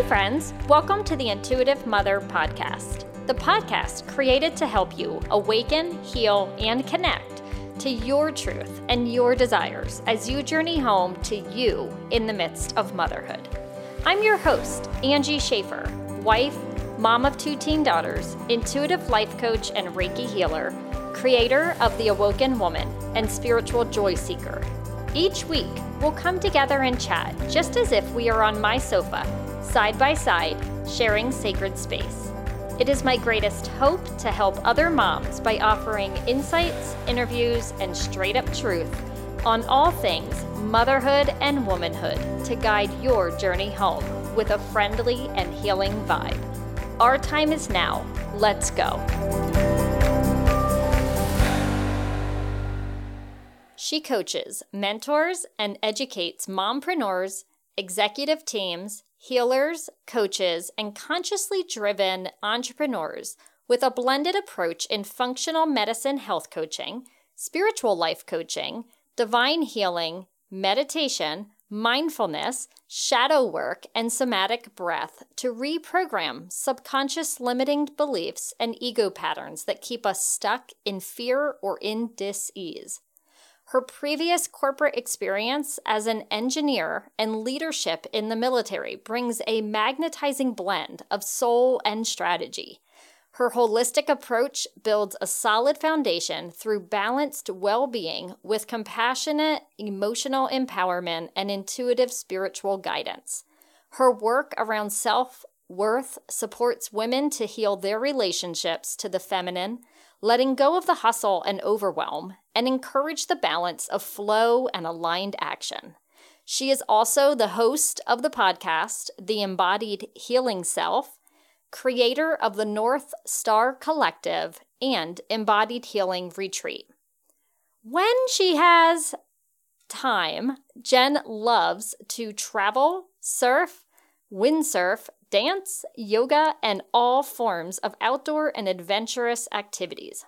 Hey, friends, welcome to the Intuitive Mother Podcast, the podcast created to help you awaken, heal, and connect to your truth and your desires as you journey home to you in the midst of motherhood. I'm your host, Angie Schaffer, wife, mom of two teen daughters, intuitive life coach and Reiki healer, creator of The Awoken Woman, and spiritual joy seeker. Each week, we'll come together and chat just as if we are on my sofa, side by side, sharing sacred space. It is my greatest hope to help other moms by offering insights, interviews, and straight up truth on all things motherhood and womanhood to guide your journey home with a friendly and healing vibe. Our time is now. Let's go. She coaches, mentors, and educates mompreneurs, executive teams, healers, coaches, and consciously driven entrepreneurs with a blended approach in functional medicine health coaching, spiritual life coaching, divine healing, meditation, mindfulness, shadow work, and somatic breath to reprogram subconscious limiting beliefs and ego patterns that keep us stuck in fear or in dis ease. Her previous corporate experience as an engineer and leadership in the military brings a magnetizing blend of soul and strategy. Her holistic approach builds a solid foundation through balanced well being with compassionate emotional empowerment and intuitive spiritual guidance. Her work around self worth supports women to heal their relationships to the feminine letting go of the hustle and overwhelm, and encourage the balance of flow and aligned action. She is also the host of the podcast, The Embodied Healing Self, creator of the North Star Collective and Embodied Healing Retreat. When she has time, Jen loves to travel, surf, windsurf, dance, yoga, and all forms of outdoor and adventurous activities.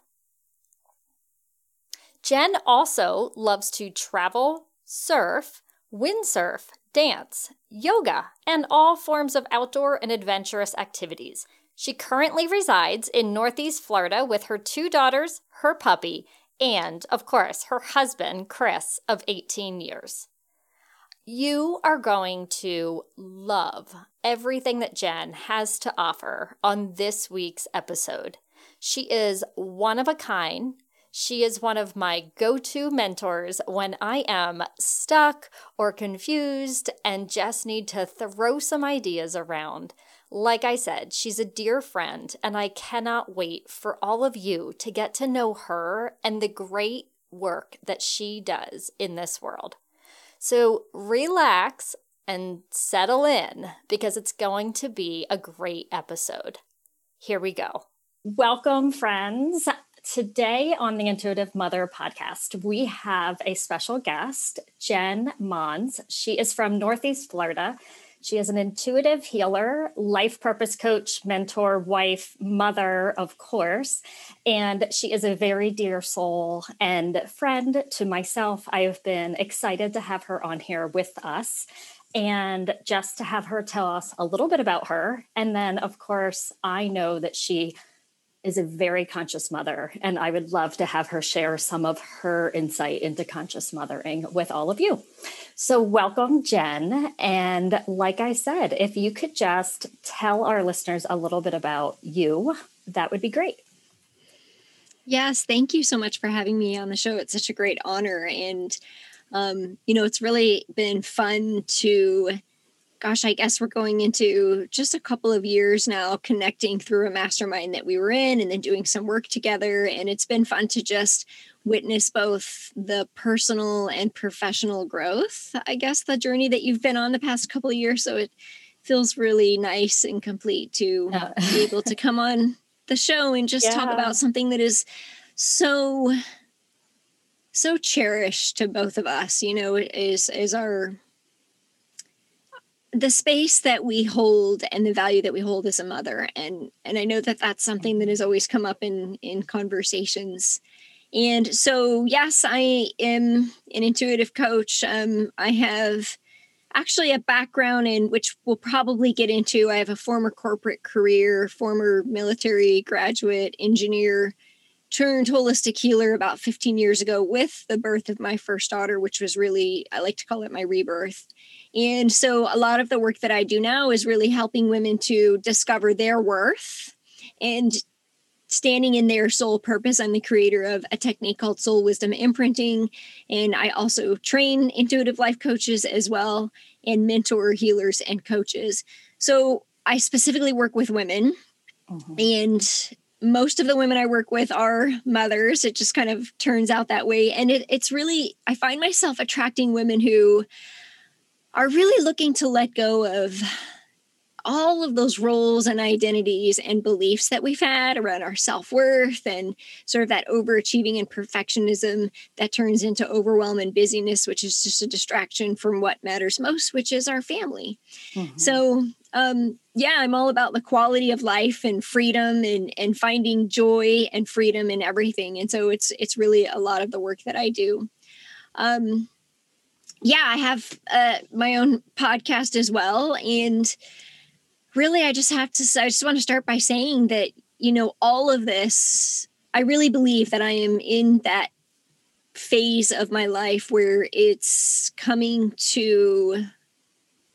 Jen also loves to travel, surf, windsurf, dance, yoga, and all forms of outdoor and adventurous activities. She currently resides in Northeast Florida with her two daughters, her puppy, and, of course, her husband, Chris, of 18 years. You are going to love everything that Jen has to offer on this week's episode. She is one of a kind. She is one of my go to mentors when I am stuck or confused and just need to throw some ideas around. Like I said, she's a dear friend, and I cannot wait for all of you to get to know her and the great work that she does in this world. So relax and settle in because it's going to be a great episode. Here we go. Welcome, friends. Today on the Intuitive Mother podcast, we have a special guest, Jen Mons. She is from Northeast Florida. She is an intuitive healer, life purpose coach, mentor, wife, mother, of course. And she is a very dear soul and friend to myself. I have been excited to have her on here with us and just to have her tell us a little bit about her. And then, of course, I know that she is a very conscious mother, and I would love to have her share some of her insight into conscious mothering with all of you. So, welcome, Jen. And like I said, if you could just tell our listeners a little bit about you, that would be great. Yes, thank you so much for having me on the show. It's such a great honor. And, um, you know, it's really been fun to gosh, I guess we're going into just a couple of years now connecting through a mastermind that we were in and then doing some work together. And it's been fun to just witness both the personal and professional growth, I guess, the journey that you've been on the past couple of years. So it feels really nice and complete to yeah. be able to come on the show and just yeah. talk about something that is so so cherished to both of us you know is is our the space that we hold and the value that we hold as a mother and and i know that that's something that has always come up in in conversations and so yes i am an intuitive coach um, i have actually a background in which we'll probably get into. I have a former corporate career, former military graduate, engineer, turned holistic healer about 15 years ago with the birth of my first daughter, which was really, I like to call it my rebirth. And so a lot of the work that I do now is really helping women to discover their worth and standing in their soul purpose. I'm the creator of a technique called soul wisdom imprinting. And I also train intuitive life coaches as well and mentor healers and coaches. So I specifically work with women. Mm-hmm. And most of the women I work with are mothers. It just kind of turns out that way. And it, it's really, I find myself attracting women who are really looking to let go of all of those roles and identities and beliefs that we've had around our self worth and sort of that overachieving and perfectionism that turns into overwhelm and busyness, which is just a distraction from what matters most, which is our family. Mm-hmm. So, um, yeah, I'm all about the quality of life and freedom and and finding joy and freedom in everything. And so it's it's really a lot of the work that I do. Um, yeah, I have uh, my own podcast as well, and really, I just have to, I just want to start by saying that, you know, all of this, I really believe that I am in that phase of my life where it's coming to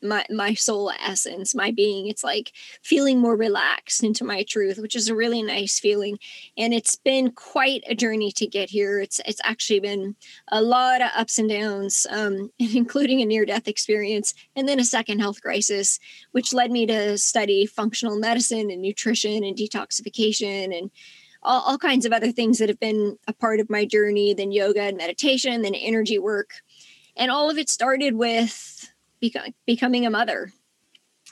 my my soul essence my being. It's like feeling more relaxed into my truth which is a really nice feeling. And it's been quite a journey to get here. It's it's actually been a lot of ups and downs um, including a near death experience and then a second health crisis which led me to study functional medicine and nutrition and detoxification and all, all kinds of other things that have been a part of my journey then yoga and meditation then energy work. And all of it started with becoming a mother.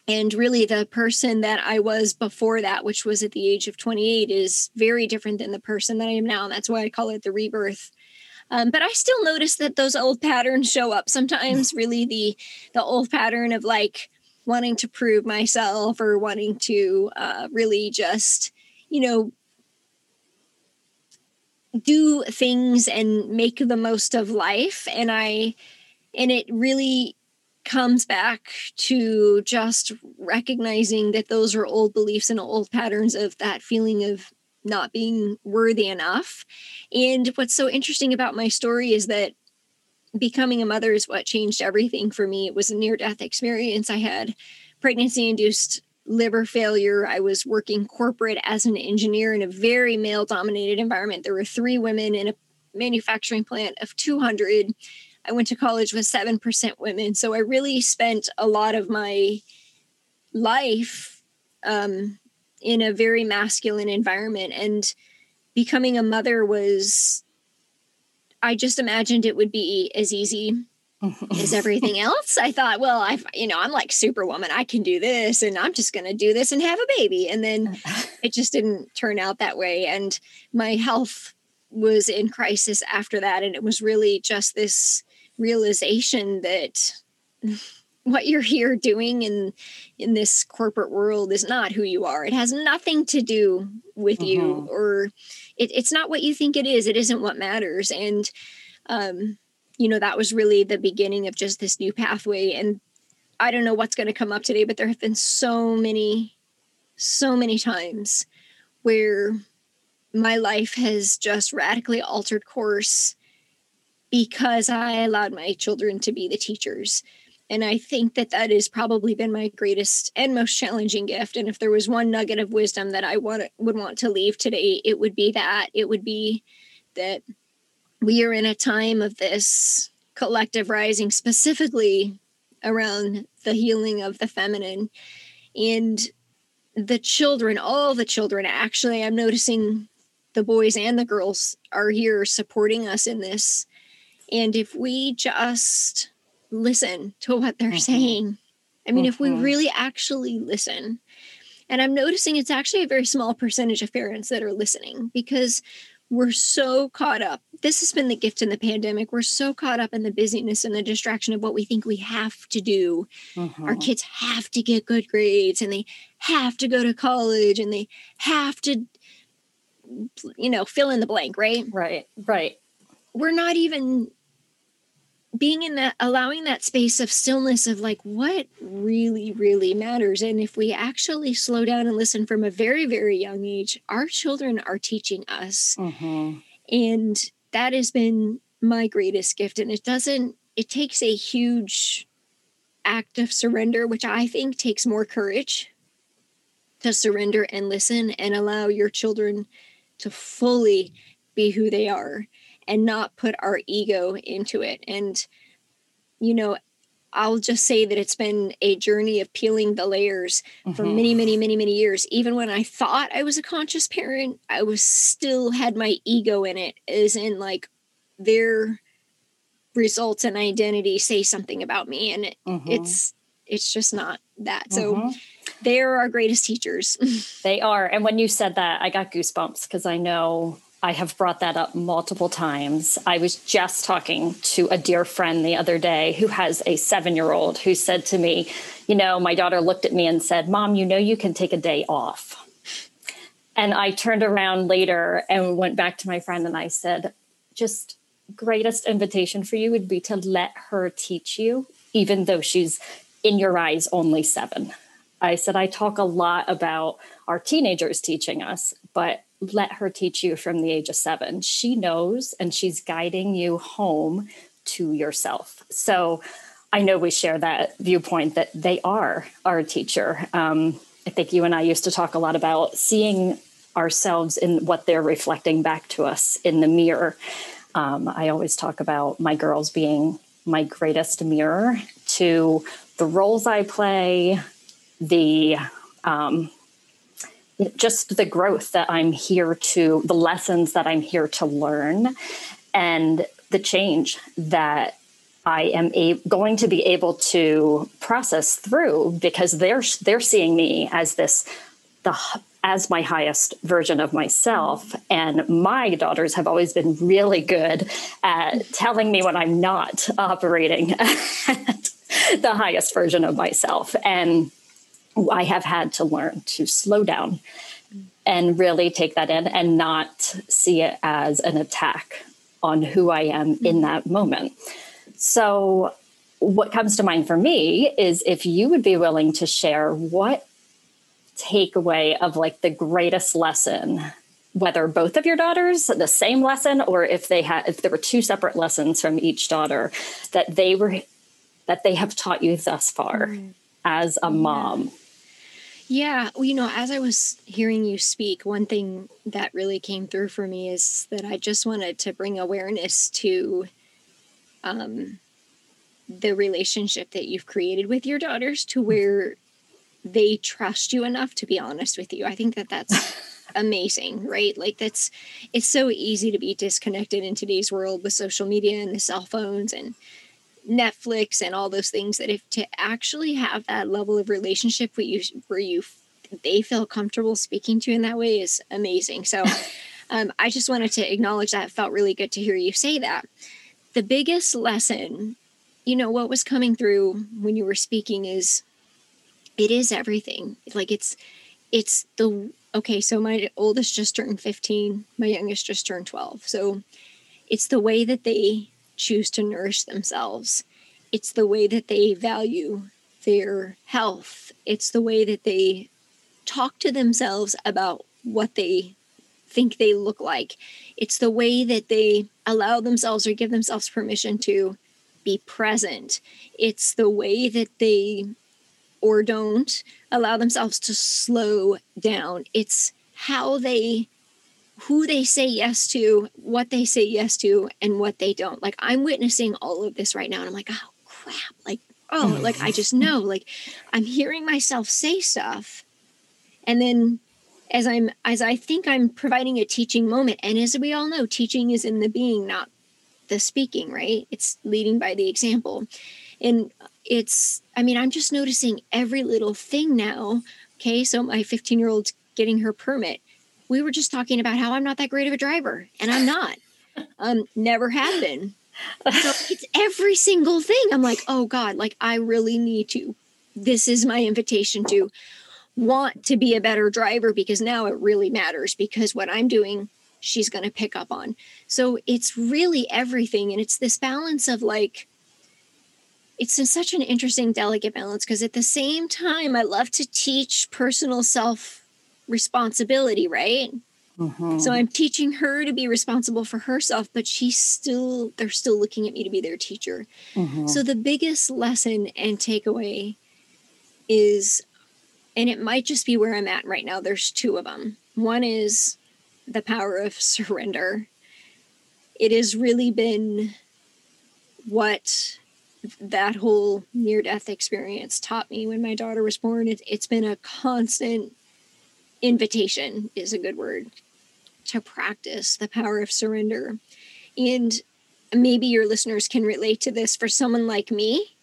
And really, the person that I was before that, which was at the age of 28, is very different than the person that I am now. And that's why I call it the rebirth. Um, but I still notice that those old patterns show up sometimes. Really, the the old pattern of like wanting to prove myself or wanting to uh, really just, you know, do things and make the most of life. And I, and it really comes back to just recognizing that those are old beliefs and old patterns of that feeling of not being worthy enough. And what's so interesting about my story is that becoming a mother is what changed everything for me. It was a near death experience. I had pregnancy induced liver failure. I was working corporate as an engineer in a very male dominated environment. There were three women in a manufacturing plant of 200 I went to college with 7% women. So I really spent a lot of my life um, in a very masculine environment. And becoming a mother was, I just imagined it would be as easy as everything else. I thought, well, I, you know, I'm like superwoman. I can do this and I'm just going to do this and have a baby. And then it just didn't turn out that way. And my health was in crisis after that. And it was really just this realization that what you're here doing in in this corporate world is not who you are. It has nothing to do with mm-hmm. you or it, it's not what you think it is. It isn't what matters. And um you know that was really the beginning of just this new pathway. And i don't know what's going to come up today but there have been so many so many times where my life has just radically altered course because I allowed my children to be the teachers. And I think that that has probably been my greatest and most challenging gift. And if there was one nugget of wisdom that I want, would want to leave today, it would be that. It would be that we are in a time of this collective rising, specifically around the healing of the feminine. And the children, all the children, actually, I'm noticing the boys and the girls are here supporting us in this and if we just listen to what they're mm-hmm. saying, I mean, mm-hmm. if we mm-hmm. really actually listen, and I'm noticing it's actually a very small percentage of parents that are listening because we're so caught up. This has been the gift in the pandemic. We're so caught up in the busyness and the distraction of what we think we have to do. Mm-hmm. Our kids have to get good grades and they have to go to college and they have to, you know, fill in the blank, right? Right, right. We're not even being in that allowing that space of stillness of like what really really matters. And if we actually slow down and listen from a very very young age our children are teaching us. Mm-hmm. and that has been my greatest gift. And it doesn't it takes a huge act of surrender which i think takes more courage to surrender and listen and allow your children to fully be who they are and not put our ego into it. And, you know, I'll just say that it's been a journey of peeling the layers mm-hmm. for many, many, many, many years. Even when I thought I was a conscious parent, I was still had my ego in it, as in like their results and identity say something about me. And it, mm-hmm. it's it's just not that. So mm-hmm. they're our greatest teachers. they are. And when you said that, I got goosebumps because I know I have brought that up multiple times. I was just talking to a dear friend the other day who has a seven year old who said to me, You know, my daughter looked at me and said, Mom, you know, you can take a day off. And I turned around later and went back to my friend and I said, Just greatest invitation for you would be to let her teach you, even though she's in your eyes only seven. I said, I talk a lot about our teenagers teaching us, but let her teach you from the age of seven. She knows and she's guiding you home to yourself. So I know we share that viewpoint that they are our teacher. Um, I think you and I used to talk a lot about seeing ourselves in what they're reflecting back to us in the mirror. Um, I always talk about my girls being my greatest mirror to the roles I play, the um, just the growth that I'm here to, the lessons that I'm here to learn, and the change that I am a- going to be able to process through because they're they're seeing me as this the as my highest version of myself. And my daughters have always been really good at telling me when I'm not operating at the highest version of myself. And I have had to learn to slow down and really take that in and not see it as an attack on who I am in mm-hmm. that moment. So, what comes to mind for me is if you would be willing to share what takeaway of like the greatest lesson whether both of your daughters the same lesson or if they had if there were two separate lessons from each daughter that they were that they have taught you thus far mm. as a mom yeah, well, you know, as I was hearing you speak, one thing that really came through for me is that I just wanted to bring awareness to um, the relationship that you've created with your daughters to mm. where they trust you enough to be honest with you. I think that that's amazing, right? Like that's it's so easy to be disconnected in today's world with social media and the cell phones and Netflix and all those things that if to actually have that level of relationship where you where you they feel comfortable speaking to in that way is amazing. So um, I just wanted to acknowledge that. It felt really good to hear you say that. The biggest lesson, you know, what was coming through when you were speaking is it is everything. Like it's it's the okay, so my oldest just turned 15, my youngest just turned 12. So it's the way that they choose to nourish themselves. It's the way that they value their health. It's the way that they talk to themselves about what they think they look like. It's the way that they allow themselves or give themselves permission to be present. It's the way that they or don't allow themselves to slow down. It's how they who they say yes to, what they say yes to, and what they don't. Like I'm witnessing all of this right now, and I'm like, oh crap! Like oh, mm. like I just know. Like I'm hearing myself say stuff, and then as I'm as I think I'm providing a teaching moment, and as we all know, teaching is in the being, not the speaking. Right? It's leading by the example, and it's. I mean, I'm just noticing every little thing now. Okay, so my 15 year old's getting her permit we were just talking about how I'm not that great of a driver, and I'm not. um, never have been. So it's every single thing. I'm like, oh God, like I really need to. This is my invitation to want to be a better driver because now it really matters because what I'm doing, she's going to pick up on. So it's really everything. And it's this balance of like it's such an interesting delicate balance because at the same time i love to teach personal self responsibility right mm-hmm. so i'm teaching her to be responsible for herself but she's still they're still looking at me to be their teacher mm-hmm. so the biggest lesson and takeaway is and it might just be where i'm at right now there's two of them one is the power of surrender it has really been what that whole near death experience taught me when my daughter was born. It, it's been a constant invitation, is a good word, to practice the power of surrender. And maybe your listeners can relate to this for someone like me.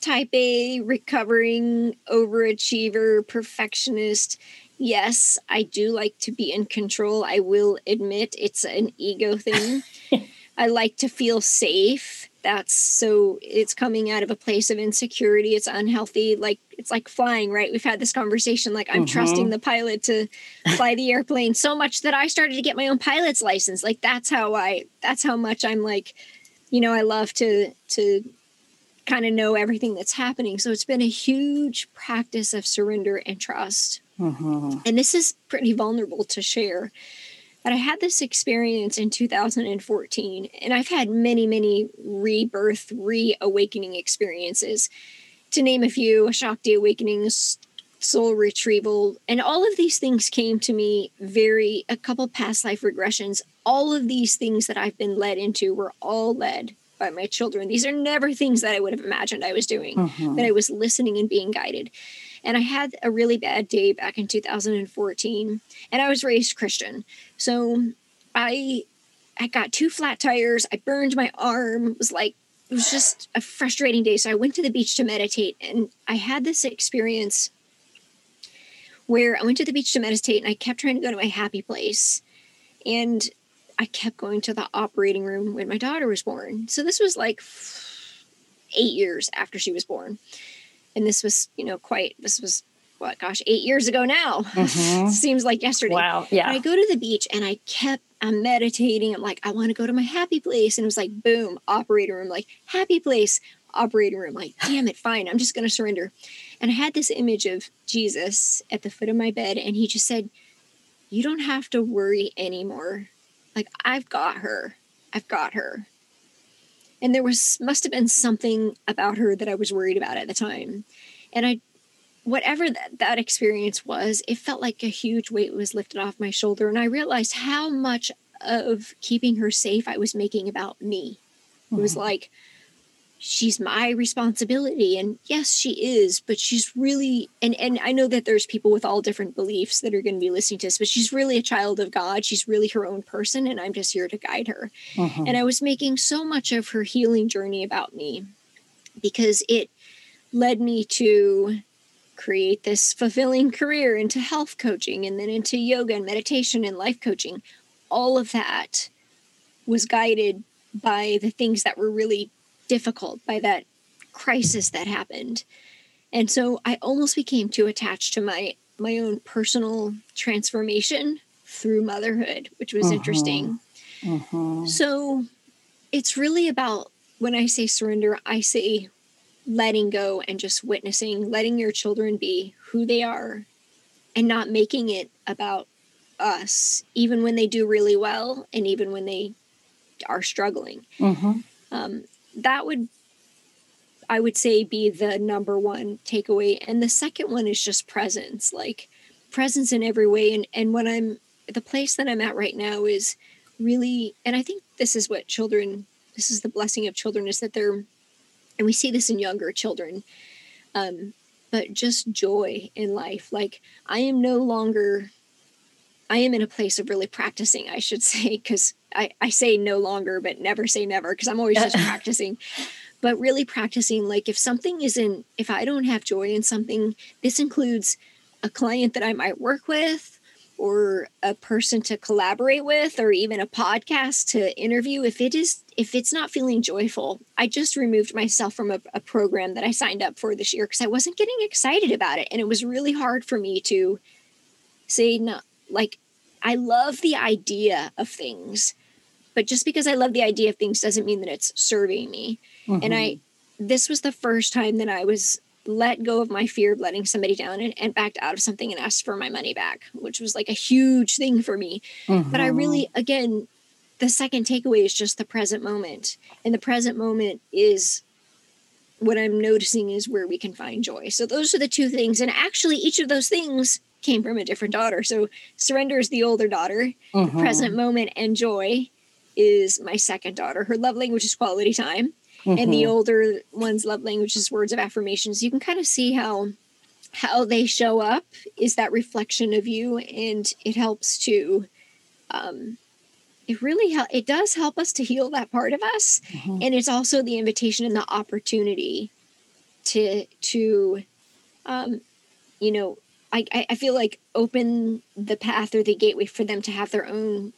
Type A, recovering overachiever, perfectionist. Yes, I do like to be in control. I will admit it's an ego thing. I like to feel safe that's so it's coming out of a place of insecurity. It's unhealthy. Like it's like flying right? We've had this conversation like i'm mm-hmm. trusting the pilot to fly the airplane so much that i started to get my own pilot's license. Like that's how i that's how much i'm like you know i love to to kind of know everything that's happening. So it's been a huge practice of surrender and trust. Mm-hmm. and this is pretty vulnerable to share but I had this experience in 2014, and I've had many, many rebirth, reawakening experiences. To name a few, Shakti awakenings, soul retrieval, and all of these things came to me very, a couple past life regressions. All of these things that I've been led into were all led by my children. These are never things that I would have imagined I was doing, mm-hmm. that I was listening and being guided. And I had a really bad day back in 2014, and I was raised Christian. So I I got two flat tires, I burned my arm, it was like it was just a frustrating day. So I went to the beach to meditate and I had this experience where I went to the beach to meditate and I kept trying to go to my happy place. And I kept going to the operating room when my daughter was born. So this was like eight years after she was born and this was you know quite this was what gosh eight years ago now. Mm-hmm. seems like yesterday. Wow yeah. I go to the beach and i kept i'm meditating. I'm like i want to go to my happy place. And it was like boom operating room like happy place operating room. Like damn it fine i'm just going to surrender. And i had this image of jesus at the foot of my bed and he just said you don't have to worry anymore. Like i've got her. I've got her and there was must have been something about her that I was worried about at the time. And I whatever that, that experience was, it felt like a huge weight was lifted off my shoulder and I realized how much of keeping her safe I was making about me. It was mm-hmm. like she's my responsibility. And yes she is but she's really and and i know that there's people with all different beliefs that are going to be listening to this but she's really a child of god. She's really her own person and i'm just here to guide her. Uh-huh. and i was making so much of her healing journey about me because it led me to create this fulfilling career into health coaching and then into yoga and meditation and life coaching. All of that was guided by the things that were really difficult by that crisis that happened. And so I almost became too attached to my my own personal transformation through motherhood, which was uh-huh. interesting. Uh-huh. So it's really about when I say surrender, I say letting go and just witnessing, letting your children be who they are and not making it about us, even when they do really well and even when they are struggling. Uh-huh. Um, that would I would say be the number one takeaway. And the second one is just presence, like presence in every way. And and when I'm the place that I'm at right now is really and I think this is what children this is the blessing of children is that they're and we see this in younger children. Um, but just joy in life. Like I am no longer I am in a place of really practicing, I should say, because I, I say no longer, but never say never, because I'm always just practicing. But really practicing, like if something isn't, if I don't have joy in something, this includes a client that I might work with, or a person to collaborate with, or even a podcast to interview. If it is, if it's not feeling joyful, I just removed myself from a, a program that I signed up for this year because I wasn't getting excited about it. And it was really hard for me to say, no, like I love the idea of things, but just because I love the idea of things doesn't mean that it's serving me. Mm-hmm. And I this was the first time that I was let go of my fear of letting somebody down and, and backed out of something and asked for my money back, which was like a huge thing for me. Mm-hmm. But I really, again, the second takeaway is just the present moment. And the present moment is what I'm noticing is where we can find joy. So those are the two things. And actually, each of those things came from a different daughter. So surrender is the older daughter, mm-hmm. the present moment and joy is my second daughter. Her love language is quality time. Mm-hmm. And the mm-hmm. older one's love language is words of affirmations. You can kind of see how how they show up is that reflection of you and it helps to um it really help it does help us to heal that part of us mm-hmm. and it's also the invitation and the opportunity to to um you know I, I feel like open the path or the gateway for them to have their own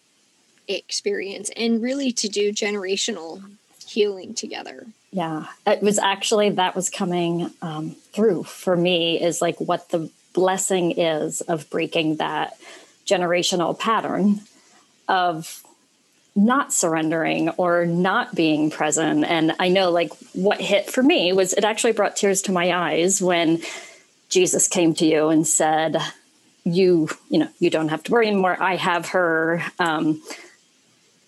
experience and really to do generational healing together. Yeah, it was actually that was coming um, through for me is like what the blessing is of breaking that generational pattern of not surrendering or not being present. And I know like what hit for me was it actually brought tears to my eyes when Jesus came to you and said, "You, you know, you don't have to worry anymore. I have her." Um,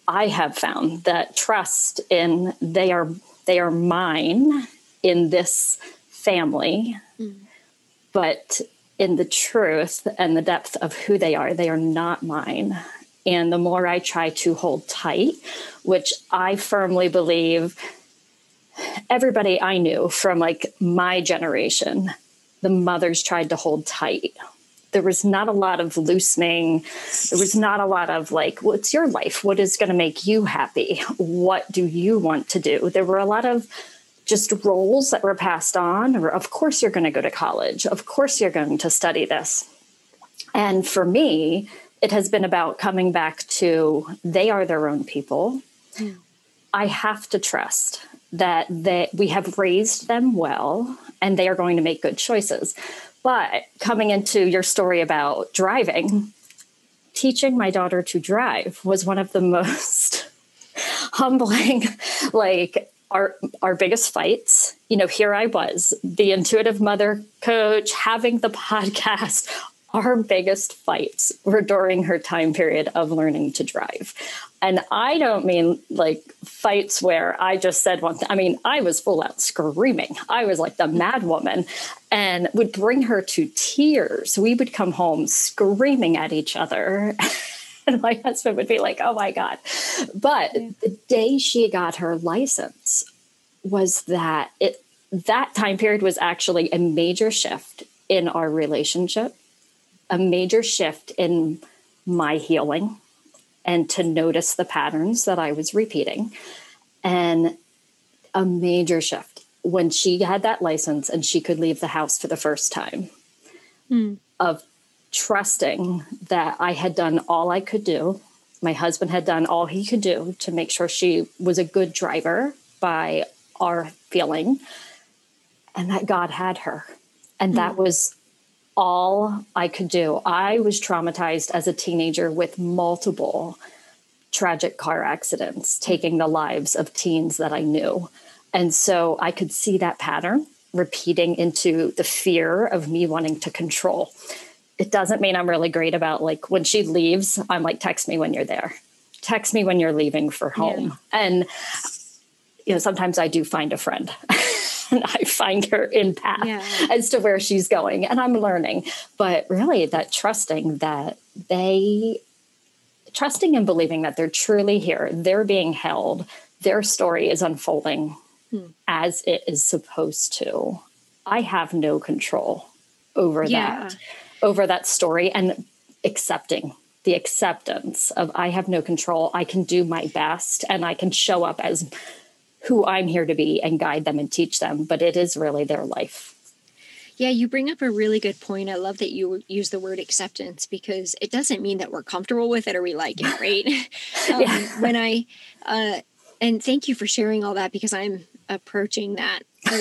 I have found that trust in they are they are mine in this family, mm. but in the truth and the depth of who they are, they are not mine. And the more I try to hold tight, which I firmly believe everybody I knew from like my generation the mothers tried to hold tight. There was not a lot of loosening. There was not a lot of like, what's your life? What is going to make you happy? What do you want to do? There were a lot of just roles that were passed on, or of course you're going to go to college. Of course you're going to study this. And for me, it has been about coming back to they are their own people. Mm. I have to trust that they, we have raised them well and they are going to make good choices. But coming into your story about driving, teaching my daughter to drive was one of the most humbling, like, our our biggest fights you know here i was the intuitive mother coach having the podcast our biggest fights were during her time period of learning to drive. And I don't mean like fights where I just said one thing. I mean, I was full out screaming. I was like the mad woman and would bring her to tears. We would come home screaming at each other. and my husband would be like, oh my God. But the day she got her license was that it that time period was actually a major shift in our relationship a major shift in my healing and to notice the patterns that I was repeating. And a major shift when she had that license and she could leave the house for the first time mm. of trusting that I had done all I could do. My husband had done all he could do to make sure she was a good driver by our feeling, and that God had her. And mm. that hmm. was all I could do. I was traumatized as a teenager with multiple tragic car accidents, taking the lives of teens that I knew. And so I could see that pattern repeating into the fear of me wanting to control. It doesn't mean I'm really great about like when she leaves, I'm like, text me when you're there. Text me when you're leaving for home. Yeah. And you know, sometimes I do find a friend. and I find her in path yeah. as to where she's going. And I'm learning. But really, that trusting that they, trusting and believing that they're truly here, they're being held, their story is unfolding hmm. as it is supposed to. I have no control over yeah. that, over that story and accepting the acceptance of I have no control. I can do my best and I can show up as who I'm here to be and guide them and teach them, but it is really their life. Yeah, you bring up a really good point. I love that you use the word acceptance because it doesn't mean that we're comfortable with it or we like it, right? um, yeah. When I, uh, and thank you for sharing all that because I'm approaching that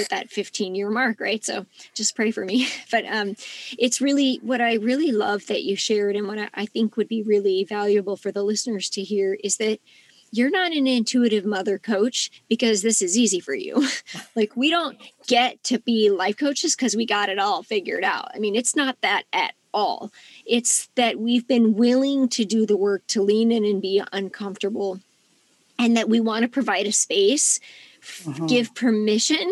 that 15 year mark, right? So just pray for me. But um, it's really what I really love that you shared and what I, I think would be really valuable for the listeners to hear is that you're not an intuitive mother coach because this is easy for you. like, we don't get to be life coaches because we got it all figured out. I mean, it's not that at all. It's that we've been willing to do the work to lean in and be uncomfortable, and that we want to provide a space, uh-huh. give permission.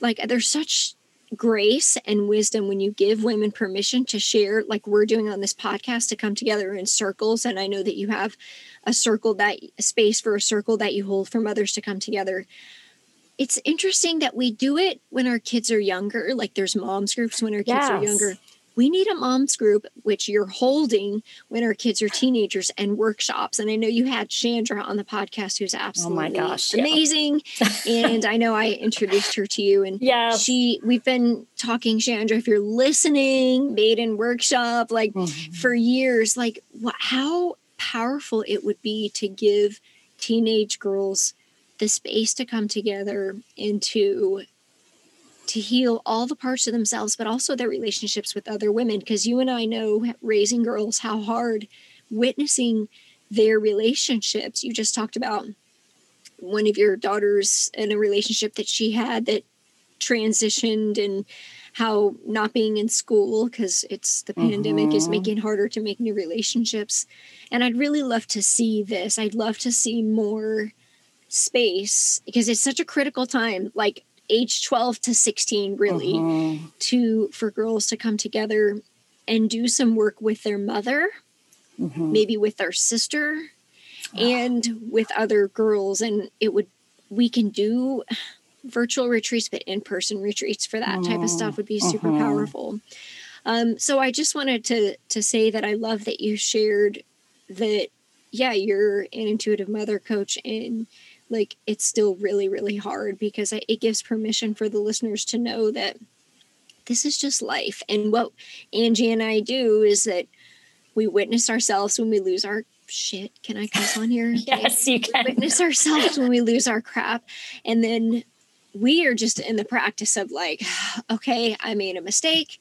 Like, there's such grace and wisdom when you give women permission to share like we're doing on this podcast to come together in circles. And i know that you have a circle that a space for a circle that you hold for mothers to come together. It's interesting that we do it when our kids are younger like there's moms groups when our kids yes. are younger we need a moms group which you're holding when our kids are teenagers and workshops and i know you had chandra on the podcast who's absolutely oh my gosh, amazing yeah. and i know i introduced her to you and yeah she we've been talking chandra if you're listening maiden workshop like mm-hmm. for years like what, how powerful it would be to give teenage girls the space to come together and to to heal all the parts of themselves but also their relationships with other women because you and I know raising girls how hard witnessing their relationships you just talked about one of your daughters in a relationship that she had that transitioned and how not being in school because it's the mm-hmm. pandemic is mm-hmm. making harder to make new relationships and i'd really love to see this i'd love to see more space because it's such a critical time like age 12 to 16 really mm-hmm. to for girls to come together and do some work with their mother mm-hmm. maybe with their sister oh. and with other girls and it would we can do virtual retreats, but in person retreats for that type of stuff would be super uh-huh. powerful. Um, so I just wanted to to say that I love that you shared that. Yeah, you're an intuitive mother coach, and like it's still really really hard because it gives permission for the listeners to know that this is just life. And what Angie and I do is that we witness ourselves when we lose our shit. Can I cuss on here? yes, you can. We witness ourselves when we lose our crap. And then we are just in the practice of like, okay, I made a mistake.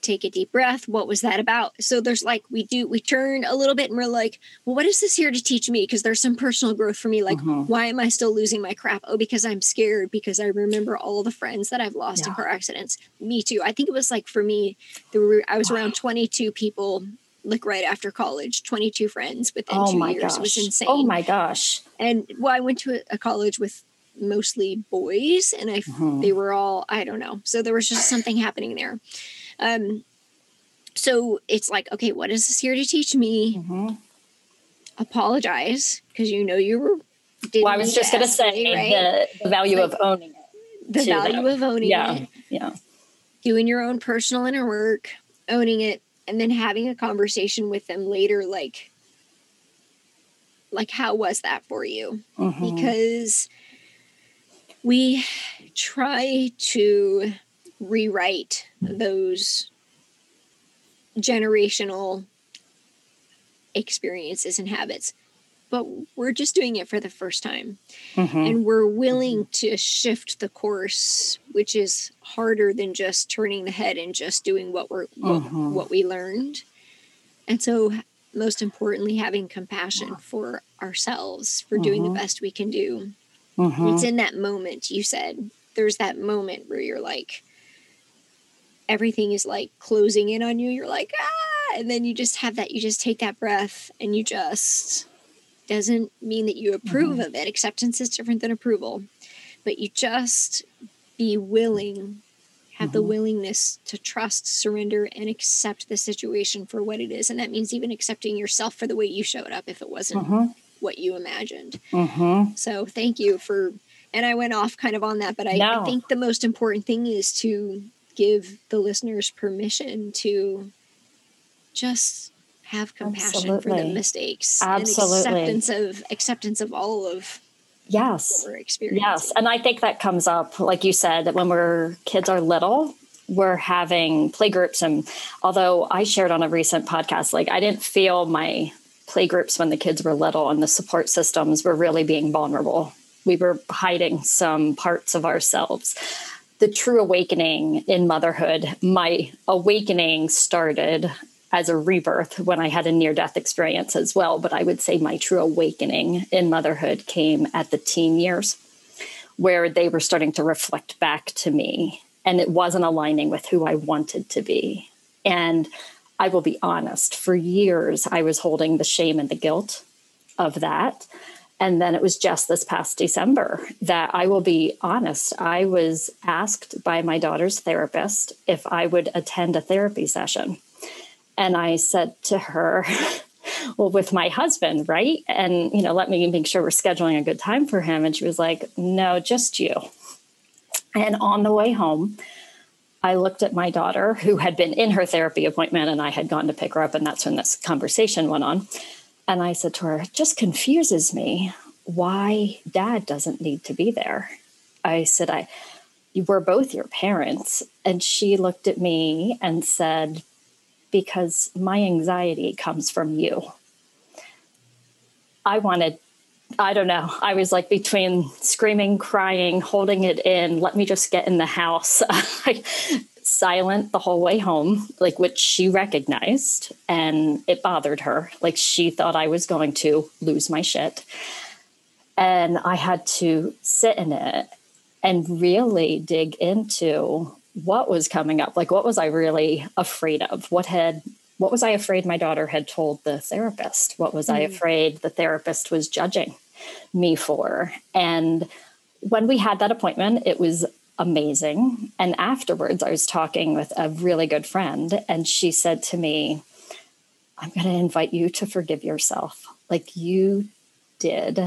Take a deep breath. What was that about? So there's like, we do, we turn a little bit and we're like, well, what is this here to teach me? Because there's some personal growth for me. Like, uh-huh. why am I still losing my crap? Oh, because I'm scared because I remember all the friends that I've lost yeah. in car accidents. Me too. I think it was like for me, there were, I was around 22 people like right after college, 22 friends within oh two years. Gosh. It was insane. Oh my gosh. And well, I went to a, college with mostly boys and I uh-huh. they were all I don't know. So there was just something happening there. Um so it's like okay, what is this here to teach me? Uh-huh. Apologize because you know you were well, I was just going to say right? the, the, value like, of owning it. The value them. of owning yeah. it. Yeah. Doing your own personal inner work, owning it, and then having a conversation with them later like like how was that for you? Uh-huh. Because we try to rewrite those generational experiences and habits but we're just doing it for the first time mm-hmm. and we're willing to shift the course which is harder than just turning the head and just doing what we're mm-hmm. what, what we learned and so most importantly having compassion for ourselves for doing mm-hmm. the best we can do Mm-hmm. It's in that moment, you said. There's that moment where you're like, everything is like closing in on you. You're like, ah, and then you just have that, you just take that breath and you just, doesn't mean that you approve mm-hmm. of it. Acceptance is different than approval, but you just be willing, have mm-hmm. the willingness to trust, surrender, and accept the situation for what it is. And that means even accepting yourself for the way you showed up if it wasn't mm-hmm what you imagined. Mm-hmm. So thank you for, and I went off kind of on that, but I, no. I think the most important thing is to give the listeners permission to just have compassion Absolutely. for the mistakes Absolutely. and acceptance of acceptance of all of yes yes and i think that comes up like you said that when we're kids are little we're having play groups and although i shared on a recent podcast like i didn't feel my play groups when the kids were little and the support systems were really being vulnerable. We were hiding some parts of ourselves. The true awakening in motherhood, my awakening started as a rebirth when I had a near death experience as well. But I would say my true awakening in motherhood came at the teen years, where they were starting to reflect back to me and it wasn't aligning with who I wanted to be. And I will be honest, for years I was holding the shame and the guilt of that. And then it was just this past December that I will be honest, I was asked by my daughter's therapist if I would attend a therapy session. And I said to her, well, with my husband, right? And, you know, let me make sure we're scheduling a good time for him. And she was like, no, just you. And on the way home, I looked at my daughter, who had been in her therapy appointment, and I had gone to pick her up. And that's when this conversation went on. And I said to her, it just confuses me why dad doesn't need to be there. I said, I, we're both your parents. And she looked at me and said, because my anxiety comes from you. I wanted, I don't know, I was like between screaming, crying, holding it in, let me just get in the house. silent the whole way home, like which she recognized and it bothered her. Like she thought I was going to lose my shit. And I had to sit in it and really dig into what was coming up. Like what was I really afraid of? What had what was I afraid my daughter had told the therapist? What was mm. I afraid the therapist was judging me for? And when we had that appointment, it was amazing. And afterwards, I was talking with a really good friend, and she said to me, I'm going to invite you to forgive yourself. Like you did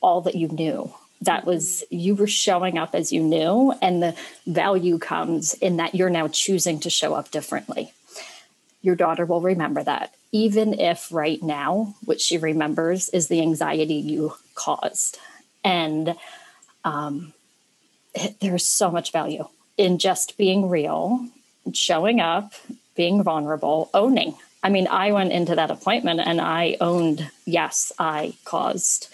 all that you knew. That was, you were showing up as you knew, and the value comes in that you're now choosing to show up differently. Your daughter will remember that, even if right now what she remembers is the anxiety you caused. And um, there's so much value in just being real, showing up, being vulnerable, owning. I mean, I went into that appointment and I owned, yes, I caused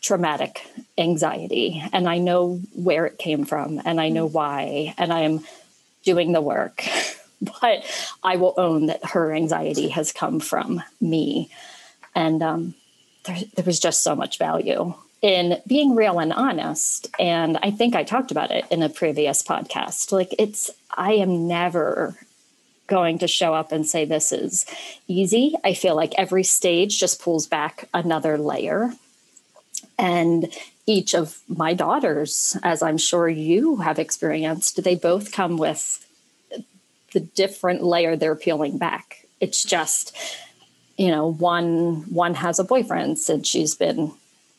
traumatic anxiety and I know where it came from and I know why and I am doing the work. But I will own that her anxiety has come from me. And um, there, there was just so much value in being real and honest. And I think I talked about it in a previous podcast. Like, it's, I am never going to show up and say this is easy. I feel like every stage just pulls back another layer. And each of my daughters, as I'm sure you have experienced, they both come with the different layer they're peeling back. It's just, you know, one one has a boyfriend since she's been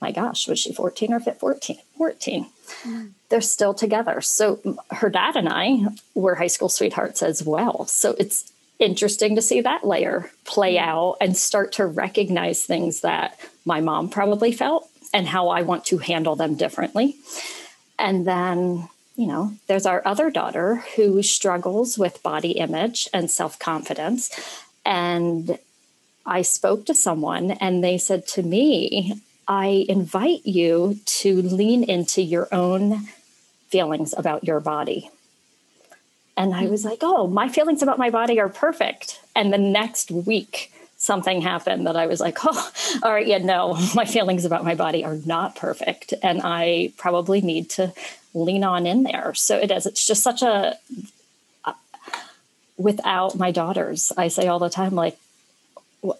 my gosh, was she 14 or 14? 14. Mm. They're still together. So her dad and I were high school sweethearts as well. So it's interesting to see that layer play mm. out and start to recognize things that my mom probably felt and how I want to handle them differently. And then, you know, there's our other daughter who struggles with body image and self confidence. And I spoke to someone and they said to me, I invite you to lean into your own feelings about your body. And I was like, oh, my feelings about my body are perfect. And the next week, something happened that I was like, oh, all right, yeah, no, my feelings about my body are not perfect. And I probably need to lean on in there. So it is, it's just such a, uh, without my daughters, I say all the time, like,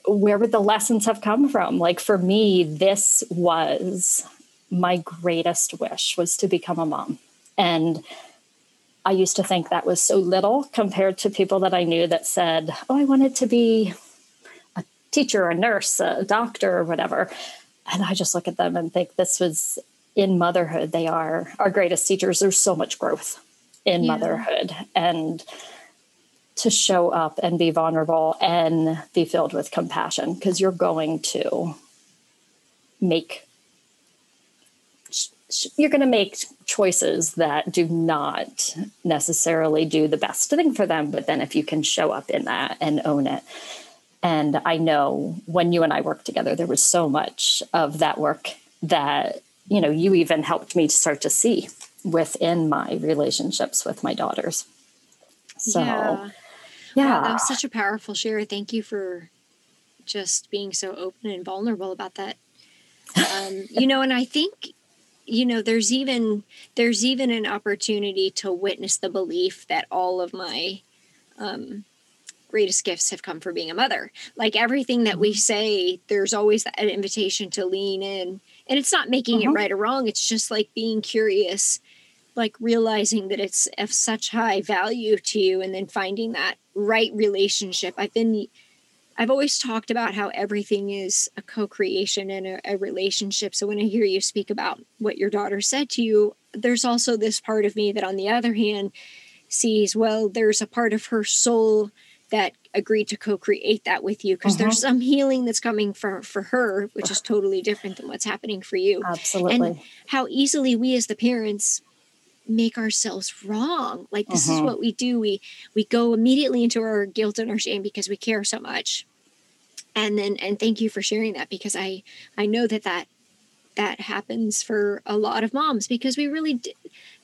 where would the lessons have come from? Like for me, this was my greatest wish was to become a mom. And I used to think that was so little compared to people that I knew that said, Oh, I wanted to be a teacher, a nurse, a doctor, or whatever. And I just look at them and think this was in motherhood. They are our greatest teachers. There's so much growth in yeah. motherhood. And to show up and be vulnerable and be filled with compassion because you're going to make you're going to make choices that do not necessarily do the best thing for them but then if you can show up in that and own it and i know when you and i worked together there was so much of that work that you know you even helped me to start to see within my relationships with my daughters so yeah. Yeah. Wow, that was such a powerful share. Thank you for just being so open and vulnerable about that. Um, you know, and I think you know there's even there's even an opportunity to witness the belief that all of my um, greatest gifts have come from being a mother. Like everything that we mm-hmm. say, there's always an invitation to lean in. And it's not making uh-huh. it right or wrong. It's just like being curious, like realizing that it's of such high value to you and then finding that right relationship. I've been I've always talked about how everything is a co-creation and a, a relationship. So when I hear you speak about what your daughter said to you, there's also this part of me that on the other hand sees, well, there's a part of her soul that agreed to co-create that with you because uh-huh. there's some healing that's coming for for her which is totally different than what's happening for you absolutely and how easily we as the parents make ourselves wrong. Like this uh-huh. is what we do. We we go immediately into our guilt and our shame because we care so much. And then and thank you for sharing that because i i know that that that happens for a lot of moms because we really do,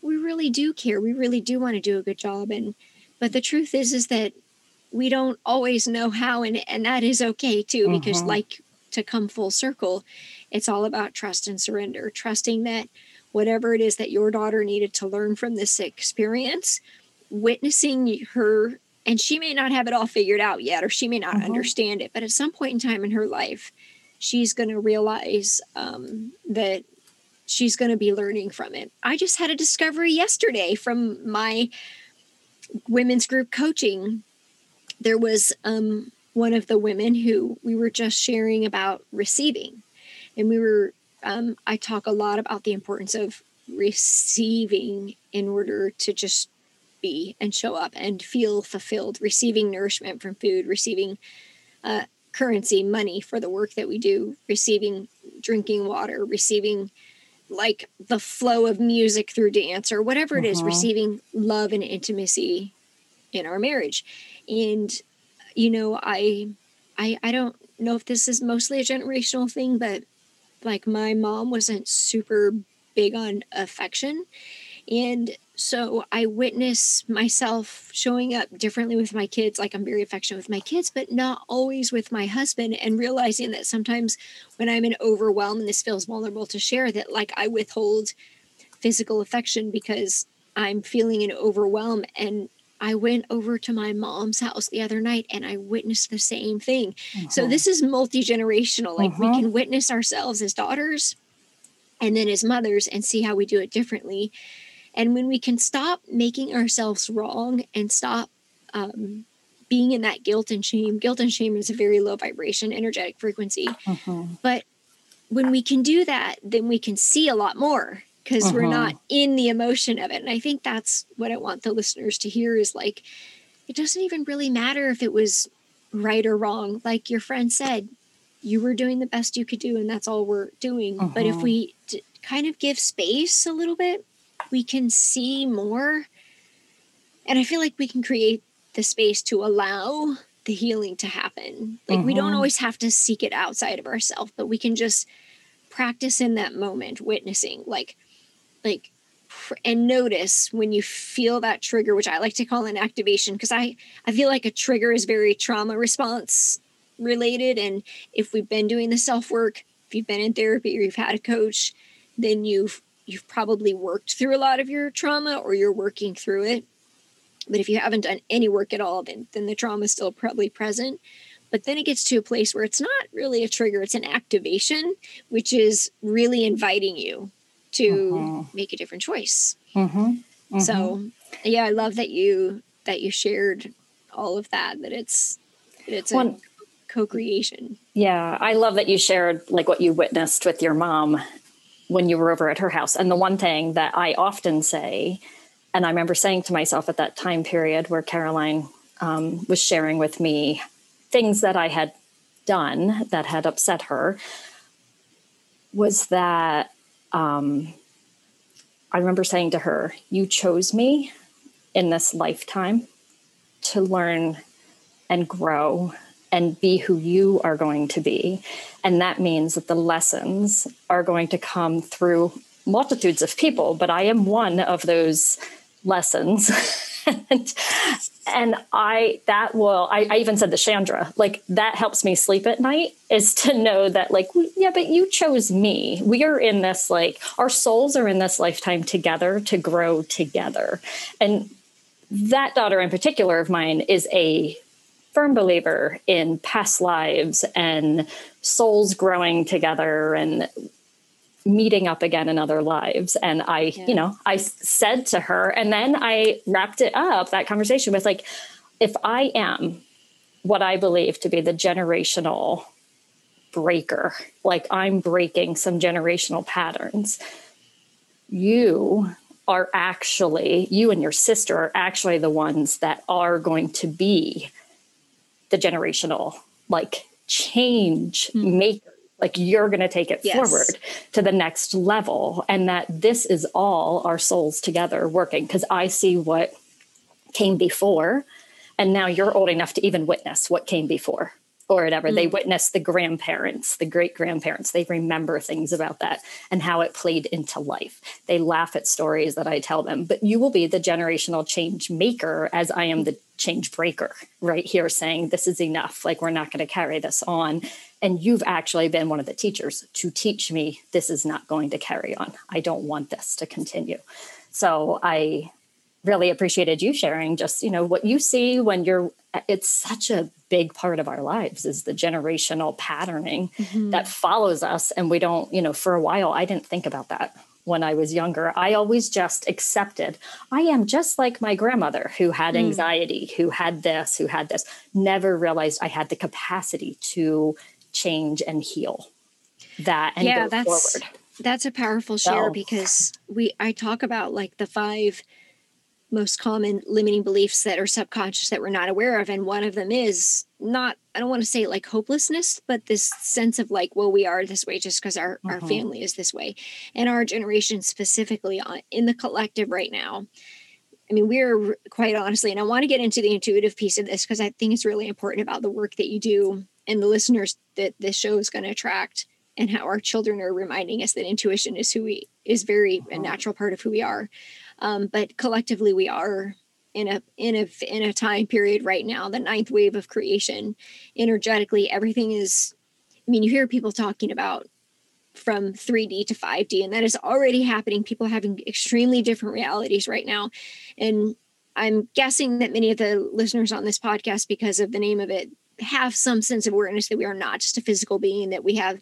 we really do care. We really do want to do a good job. And but the truth is is that we don't always know how and and that is okay too mm-hmm. because like to come full circle it's all about trust and surrender. Trusting that whatever it is that your daughter needed to learn from this experience witnessing her and she may not have it all figured out yet or she may not mm-hmm. understand it but at some point in time in her life she's going to realize um, that she's going to be learning from it i just had a discovery yesterday from my women's group coaching there was um, one of the women who we were just sharing about receiving. And we were, um, I talk a lot about the importance of receiving in order to just be and show up and feel fulfilled, receiving nourishment from food, receiving uh, currency, money for the work that we do, receiving drinking water, receiving like the flow of music through dance or whatever it is, uh-huh. receiving love and intimacy in our marriage and you know i i i don't know if this is mostly a generational thing but like my mom wasn't super big on affection. And so i witness myself showing up differently with my kids like i'm very affectionate with my kids but not always with my husband and realizing that sometimes when i'm in overwhelm and this feels vulnerable to share that like i withhold physical affection because i'm feeling an overwhelm and I went over to my mom's house the other night and I witnessed the same thing. Uh-huh. So this is multi generational. Like uh-huh. we can witness ourselves as daughters and then as mothers and see how we do it differently. And when we can stop making ourselves wrong and stop um, being in that guilt and shame, guilt and shame is a very low vibration, energetic frequency. Uh-huh. But when we can do that, then we can see a lot more because uh-huh. we're not in the emotion of it. And I think that's what I want the listeners to hear is like, it doesn't even really matter if it was right or wrong. Like your friend said, you were doing the best you could do, and that's all we're doing. Uh-huh. But if uh-huh. we d- kind of give space a little bit, we can see more. And I feel like we can create the space to allow the healing to happen. Like uh-huh. we don't uh-huh. always have to seek it outside of ourselves, but we can just practice in that moment, witnessing. Like, like and notice when you feel that trigger which i like to call an activation because i i feel like a trigger is very trauma response related and if we've been doing the self work if you've been in therapy or you've had a coach then you've you've probably worked through a lot of your trauma or you're working through it. But if you haven't done any work at all then then the trauma is still probably present. But then it gets to a place where it's not really a trigger it's an activation which is really inviting you to uh-huh. make a different choice. Uh-huh. So, yeah, I love that you that you shared all of that. That it's it's a co-creation. Yeah, I love that you shared like what you witnessed with your mom when you were over at her house. And the one thing that I often say, and I remember saying to myself at that time period where Caroline um, was sharing with me things that I had done that had upset her, was that um, I remember saying to her, You chose me in this lifetime to learn and grow and be who you are going to be. And that means that the lessons are going to come through multitudes of people, but I am one of those lessons. and, and I, that will, I, I even said to Chandra, like that helps me sleep at night is to know that, like, yeah, but you chose me. We are in this, like, our souls are in this lifetime together to grow together. And that daughter in particular of mine is a firm believer in past lives and souls growing together and meeting up again in other lives and i yeah. you know i said to her and then i wrapped it up that conversation with like if i am what i believe to be the generational breaker like i'm breaking some generational patterns you are actually you and your sister are actually the ones that are going to be the generational like change mm. maker like you're going to take it yes. forward to the next level and that this is all our souls together working because i see what came before and now you're old enough to even witness what came before or whatever. Mm. They witness the grandparents, the great grandparents. They remember things about that and how it played into life. They laugh at stories that I tell them. But you will be the generational change maker as I am the change breaker right here saying this is enough. Like we're not going to carry this on. And you've actually been one of the teachers to teach me this is not going to carry on. I don't want this to continue. So I really appreciated you sharing just you know what you see when you're it's such a big part of our lives is the generational patterning mm-hmm. that follows us and we don't you know for a while i didn't think about that when i was younger i always just accepted i am just like my grandmother who had mm. anxiety mm. who had this who had this never realized i had the capacity to change and heal that and yeah, go that's, forward that's a powerful share so, because we i talk about like the five most common limiting beliefs that are subconscious that we're not aware of and one of them is not i don't want to say like hopelessness but this sense of like well we are this way just because our, our mm-hmm. family is this way and our generation specifically on, in the collective right now i mean we're quite honestly and i want to get into the intuitive piece of this because i think it's really important about the work that you do and the listeners that this show is going to attract and how our children are reminding us that intuition is who we is very a mm-hmm. natural part of who we are um, but collectively, we are in a in a in a time period right now, the ninth wave of creation. Energetically, everything is. I mean, you hear people talking about from 3D to 5D, and that is already happening. People having extremely different realities right now, and I'm guessing that many of the listeners on this podcast, because of the name of it, have some sense of awareness that we are not just a physical being that we have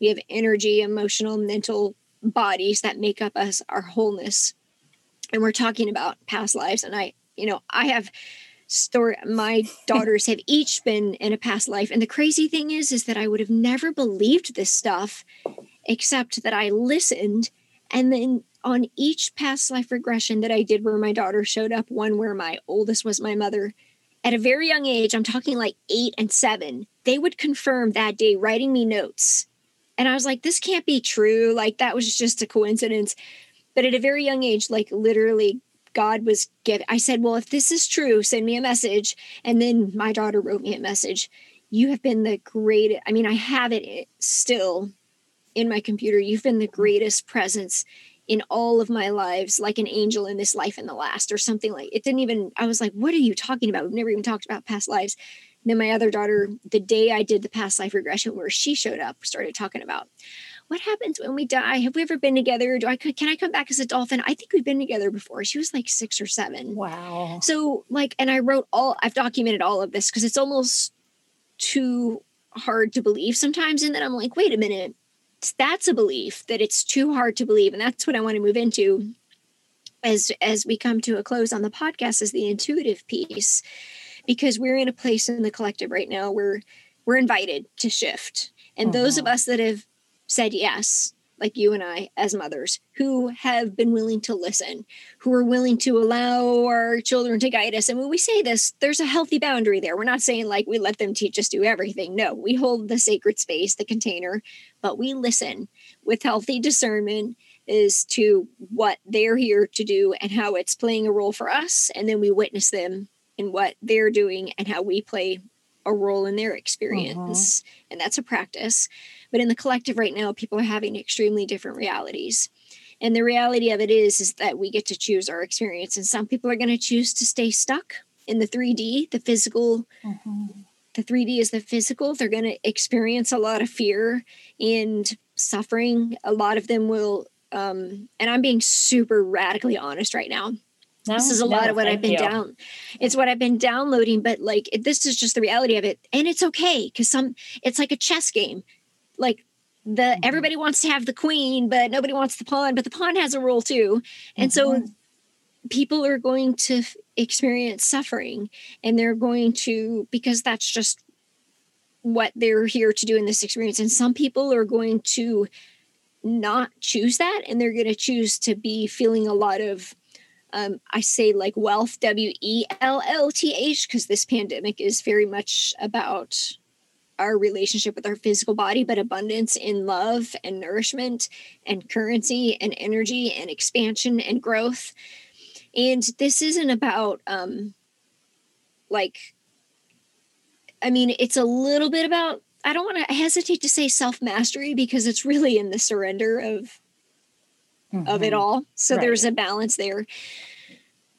we have energy emotional mental bodies that make up us our wholeness and we're talking about past lives. And i you know i have story my daughters have each been in a past life. And the crazy thing is is that i would have never believed this stuff except that i listened. And then on each past life regression that i did where my daughter showed up one where my oldest was my mother at a very young age i'm talking like eight and seven they would confirm that day writing me notes. And i was like this can't be true. Like that was just a coincidence but at a very young age, like literally, God was giving. I said, Well, if this is true, send me a message. And then my daughter wrote me a message. You have been the greatest. I mean, I have it eh, still in my computer. You've been the greatest presence in all of my lives, like an angel in this life and the last, or something like it didn't even. I was like, What are you talking about? We've never even talked about past lives. And then my other daughter, the day I did the past life regression where she showed up, started talking about what happens when we die? Have we ever been together? Do I can I come back as a dolphin? I think we've been together before. She was like six or seven. Wow. So like, and I wrote all I've documented all of this because it's almost too hard to believe sometimes. And then I'm like, wait a minute, that's a belief that it's too hard to believe, and that's what I want to move into as as we come to a close on the podcast is the intuitive piece because we're in a place in the collective right now where we're invited to shift and those of uh-huh. us that have said yes, like you and I as mothers, who have been willing to listen, who are willing to allow our children to guide us. And when we say this, there's a healthy boundary there. We're not saying like we let them teach us do everything. No, we hold the sacred space, the container, but we listen with healthy discernment as to what they're here to do and how it's playing a role for us. And then we witness them in what they're doing and how we play a role in their experience. Uh-huh. And that's a practice. But in the collective right now, people are having extremely different realities. And the reality of it is, is that we get to choose our experience. And some people are going to choose to stay stuck in the 3D, the physical. Mm-hmm. The 3D is the physical. They're going to experience a lot of fear and suffering. A lot of them will, um, and I'm being super radically honest right now. No, this is a no, lot of what I've been you. down. It's what I've been downloading, but like it, this is just the reality of it, and it's okay because some. It's like a chess game. Like the mm-hmm. everybody wants to have the queen, but nobody wants the pawn. But the pawn has a role too, and mm-hmm. so people are going to f- experience suffering, and they're going to because that's just what they're here to do in this experience. And some people are going to not choose that, and they're going to choose to be feeling a lot of um, I say like wealth, W E L L T H, because this pandemic is very much about our relationship with our physical body, but abundance in love and nourishment and currency and energy and expansion and growth. And this isn't about um like I mean, it's a little bit about I don't want to hesitate to say self-mastery because it's really in the surrender of mm-hmm. of it mm-hmm. all. So right. there's a balance there.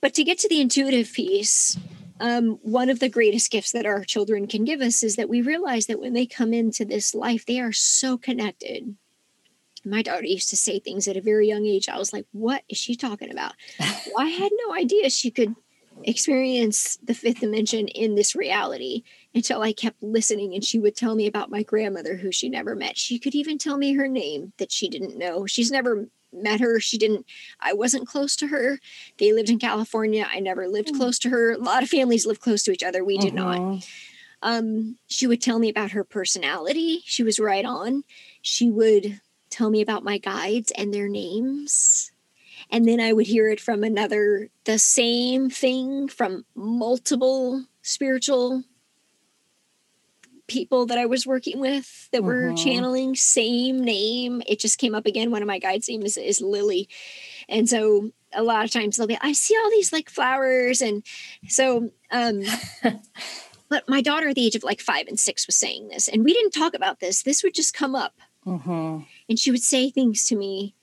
But to get to the intuitive piece, um, one of the greatest gifts that our children can give us is that we realize that when they come into this life, they are so connected. My daughter used to say things at a very young age. I was like, what is she talking about? well, I had no idea she could experience the fifth dimension in this reality until I kept listening and she would tell me about my grandmother who she never met. She could even tell me her name that she didn't know. She's never met her. She didn't, I wasn't close to her. They lived in California. I never lived mm close to her. A lot of families live close to each other. We did not. Mm-hmm. Um, she would tell me about her personality. She was right on. She would tell me about my guides and their names. And then I would hear it from another, the same thing from multiple spiritual people that I was working with that were mm-hmm. channeling, same name. It just came up again. One of my guides' name is, is Lily. And so a lot of times they'll be, I see all these like flowers. And so, um, but my daughter at the age of like five and six was saying this, and we didn't talk about this. This would just come up. Mm-hmm. And she would say things to me.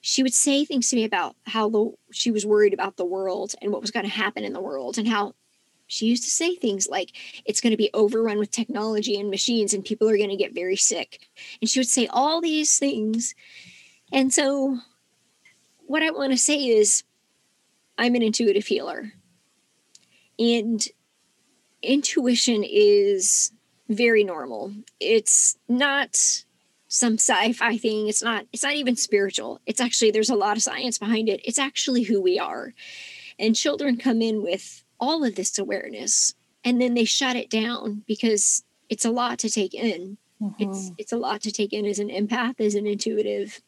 She would say things to me about how the, she was worried about the world and what was going to happen in the world and how she used to say things like it's going to be overrun with technology and machines and people are going to get very sick. And she would say all these things. And so what i want to say is i'm an intuitive healer. And intuition is very normal. It's not some sci-fi thing. It's not it's not even spiritual. It's actually there's a lot of science behind it. It's actually who we are. And children come in with all of this awareness and then they shut it down because it's a lot to take in mm-hmm. it's it's a lot to take in as an empath as an intuitive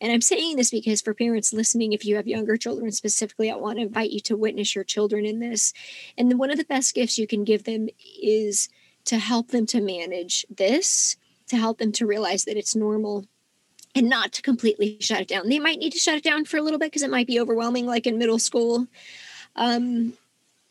and i'm saying this because for parents listening if you have younger children specifically i want to invite you to witness your children in this and one of the best gifts you can give them is to help them to manage this to help them to realize that it's normal and not to completely shut it down. They might need to shut it down for a little bit because it might be overwhelming, like in middle school. Um,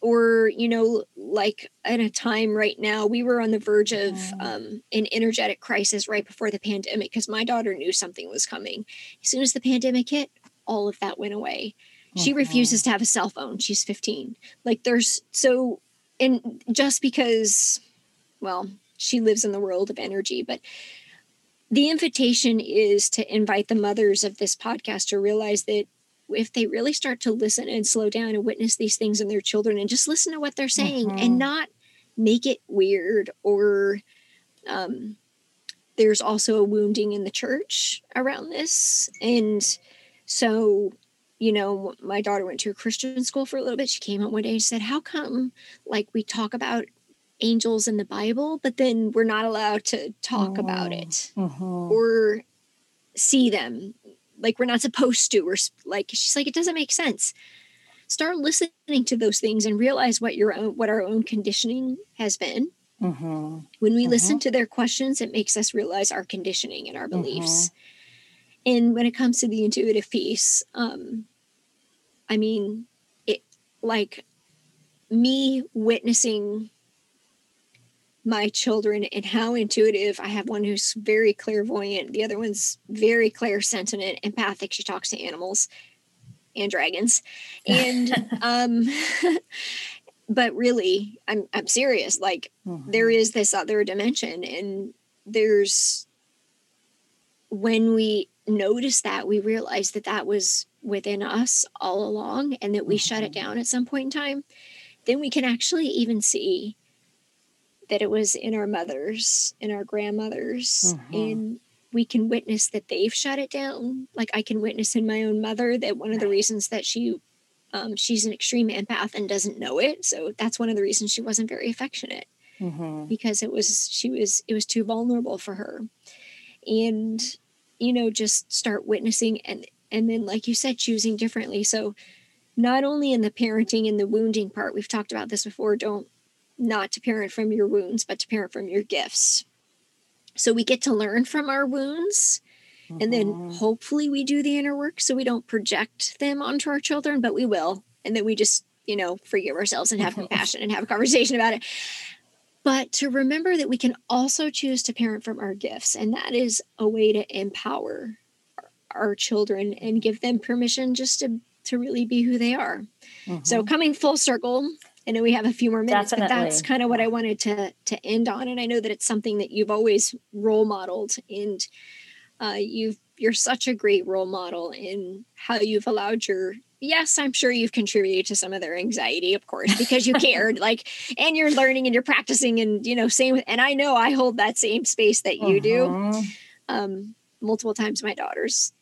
or you know like at a time right now we were on the verge of um, an energetic crisis right before the pandemic because my daughter knew something was coming. As soon as the pandemic hit all of that went away. She mm-hmm. refuses to have a cell phone. She's 15 like there's so and just because well she lives in the world of energy but the invitation is to invite the mothers of this podcast to realize that if they really start to listen and slow down and witness these things in their children and just listen to what they're saying mm-hmm. and not make it weird or um, there's also a wounding in the church around this and so you know my daughter went to a christian school for a little bit she came home one day and said how come like we talk about angels in the bible but then we're not allowed to talk mm-hmm. about it mm-hmm. or see them like we're not supposed to or like she's like it doesn't make sense start listening to those things and realize what your own what our own conditioning has been mm-hmm. when we mm-hmm. listen to their questions it makes us realize our conditioning and our beliefs mm-hmm. and when it comes to the intuitive piece um i mean it like me witnessing my children and how intuitive. I have one who's very clairvoyant, the other one's very clairsentient, empathic. She talks to animals and dragons. And um but really, I'm I'm serious. Like mm-hmm. there is this other dimension and there's when we notice that we realize that that was within us all along and that we mm-hmm. shut it mm-hmm. down at some point in time then we can actually even see that it was in our mothers in our grandmothers mm-hmm. and we can witness that they've shut it down. Like i can witness in my own mother that one of the reasons that she um, she's an extreme empath and doesn't know it. So that's one of the reasons she wasn't very affectionate mm-hmm. because it was she was it was too vulnerable for her. And you know just start witnessing and and then like you said choosing differently. So not only in the parenting and the wounding part we've talked about this before don't not to parent from your wounds but to parent from your gifts so we get to learn from our wounds mm-hmm. and then mm-hmm. hopefully we do the inner work so we don't project them onto our children but we will and then we just you know forgive ourselves and have compassion and have a conversation about it but to remember that we can also choose to parent from our gifts and that is a way to empower our children and give them permission just to to really be who they are. Mm-hmm. So coming full circle, I know we have a few more minutes, Definitely. but that's kind of what I wanted to to end on. And I know that it's something that you've always role modeled, and uh, you've you're such a great role model in how you've allowed your yes i'm sure you've contributed to some of their anxiety of course because you cared like and you're learning and you're practicing and you know same with and i know i hold that same space that you uh-huh. do um multiple times my daughters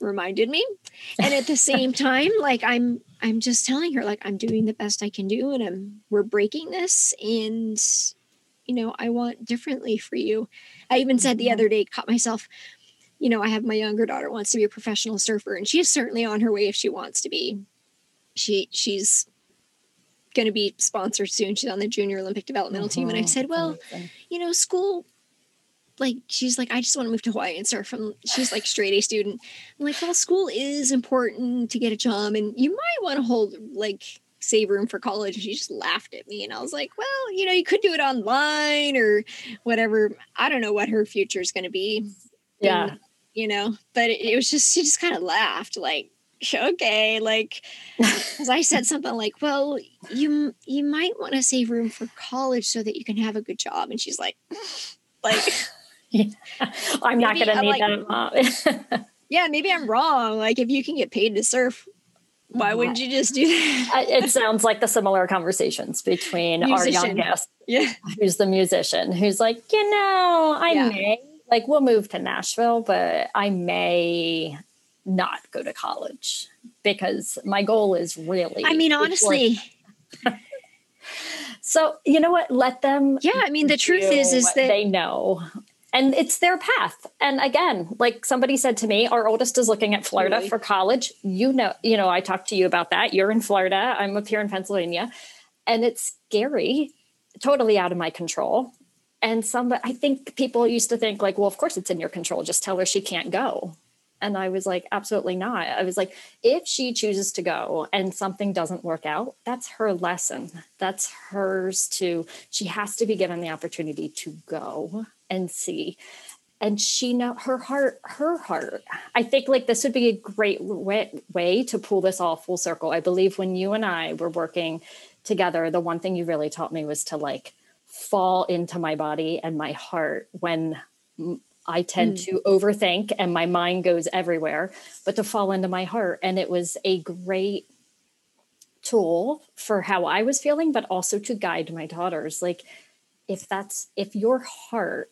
reminded me and at the same time like i'm i'm just telling her like i'm doing the best i can do and i'm we're breaking this and you know i want differently for you i even said the mm-hmm. other day caught myself you know i have my younger daughter wants to be a professional surfer and she's certainly on her way if she wants to be she she's going to be sponsored soon she's on the junior olympic developmental team and i uh-huh. said well you know school like she's like, I just want to move to Hawaii and start from she's like straight A student. I'm like, well, school is important to get a job, and you might want to hold like save room for college. And she just laughed at me, and I was like, well, you know, you could do it online or whatever. I don't know what her future is going to be. Yeah, and, you know, but it, it was just she just kind of laughed like okay like because i said something like well you you might want to save room for college so that you can have a good job and she's like like yeah. I'm not going to need like, that. yeah, maybe I'm wrong. Like, if you can get paid to surf, why wouldn't mm-hmm. you just do that? it sounds like the similar conversations between musician. our young guest, yeah. who's the musician, who's like, you know, I yeah. may, like, we'll move to Nashville, but I may not go to college because my goal is really. I mean, honestly. so you know what? Let them. Yeah, I mean, the truth is, is that they know and it's their path. And again like somebody said to me our oldest is looking at florida really? for college. You know you know i talked to you about that. You're in florida. I'm up here in pennsylvania. And it's scary totally out of my control. And some i think people used to think like well of course it's in your control. Just tell her she can't go. And i was like absolutely not. I was like if she chooses to go and something doesn't work out that's her lesson. That's hers to she has to be given the opportunity to go and see. And she know her heart her heart i think like this would be a great way, way to pull this all full circle. I believe when you and i were working together the one thing you really taught me was to like fall into my body and my heart when i tend mm. to overthink and my mind goes everywhere but to fall into my heart. And it was a great tool for how i was feeling but also to guide my daughters. Like if that's if your heart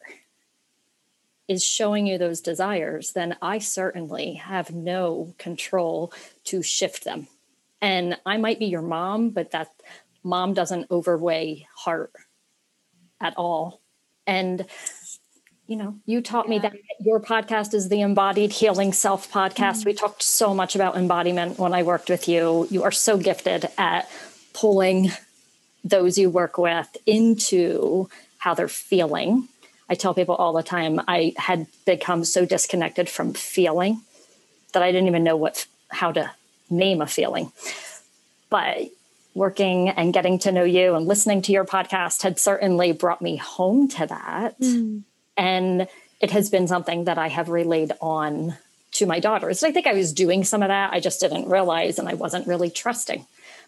is showing you those desires, then I certainly have no control to shift them. And I might be your mom, but that mom doesn't overweigh heart at all. And you know, you taught yeah. me that your podcast is the Embodied Healing Self podcast. Mm-hmm. We talked so much about embodiment when I worked with you. You are so gifted at pulling those you work with into how they're feeling. I tell people all the time I had become so disconnected from feeling that I didn't even know what how to name a feeling. But working and getting to know you and listening to your podcast had certainly brought me home to that. Mm. And it has been something that I have relayed on to my daughters. I think I was doing some of that. I just didn't realize and I wasn't really trusting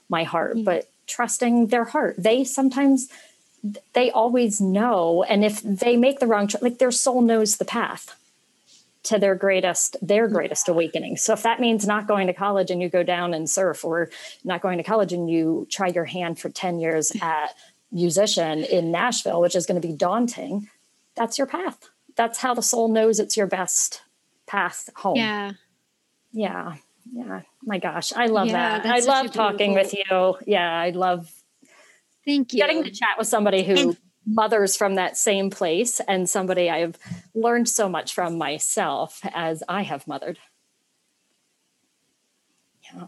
my heart, mm. but trusting their heart. They sometimes they always know and if they make the wrong choice like their soul knows the path to their greatest their greatest awakening. So if that means not going to college and you go down and surf or not going to college and you try your hand for 10 years at musician in nashville which is going to be daunting that's your path. That's how the soul knows it's your best path home. Yeah. Yeah yeah my gosh i love yeah, that i love talking with you yeah i love Thank you. Getting to chat with somebody who and- mothers from that same place and somebody I've learned so much from myself as I have mothered. Yeah.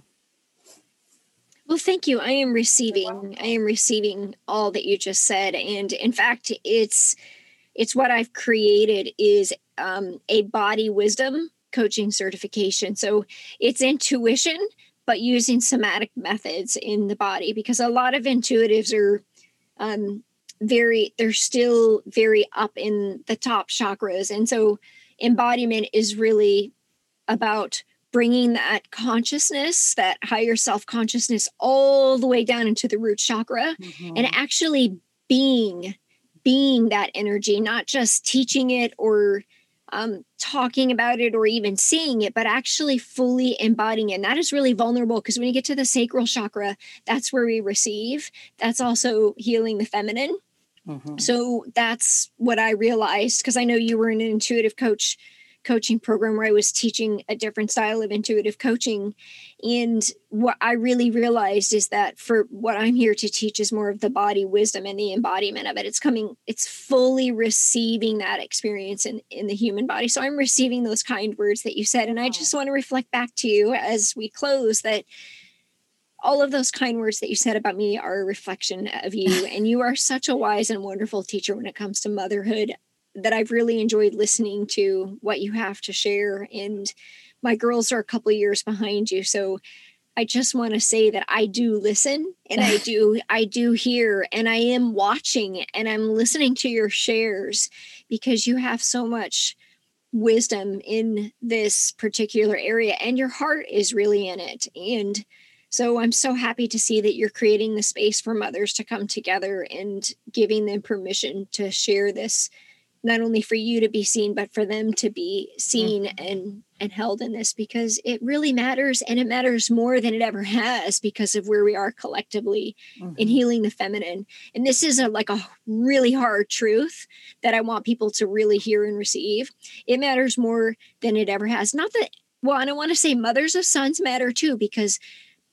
Well, thank you. I am receiving. I am receiving all that you just said, and in fact, it's it's what I've created is um, a body wisdom coaching certification. So it's intuition but using somatic methods in the body because a lot of intuitives are um, very they're still very up in the top chakras and so embodiment is really about bringing that consciousness that higher self consciousness all the way down into the root chakra mm-hmm. and actually being being that energy not just teaching it or um, talking about it or even seeing it, but actually fully embodying it. And that is really vulnerable because when you get to the sacral chakra, that's where we receive. That's also healing the feminine. Mm-hmm. So that's what I realized because I know you were an intuitive coach coaching program where I was teaching a different style of intuitive coaching. And what I really realized is that for what I'm here to teach is more of the body wisdom and the embodiment of it. It's coming, it's fully receiving that experience in, in the human body. So I'm receiving those kind words that you said. And I just want to reflect back to you as we close that all of those kind words that you said about me are a reflection of you. And you are such a wise and wonderful teacher when it comes to motherhood that I've really enjoyed listening to what you have to share. And my girls are a couple years behind you. So I just want to say that I do listen and I do I do hear and I am watching and I'm listening to your shares because you have so much wisdom in this particular area and your heart is really in it and so I'm so happy to see that you're creating the space for mothers to come together and giving them permission to share this not only for you to be seen but for them to be seen mm-hmm. and and held in this because it really matters and it matters more than it ever has because of where we are collectively mm-hmm. in healing the feminine and this is a like a really hard truth that i want people to really hear and receive it matters more than it ever has not that well and i want to say mothers of sons matter too because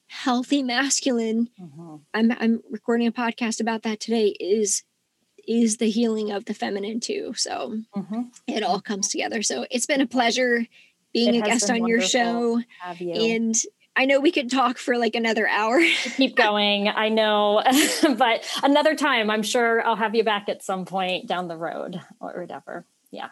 healthy masculine mm-hmm. I'm, I'm recording a podcast about that today is is the healing of the feminine too. So mm-hmm. it all comes together. So it's been a pleasure being it a guest on your show. You. And I know we could talk for like another hour. Keep going. I know. but another time, I'm sure I'll have you back at some point down the road or whatever. Yeah.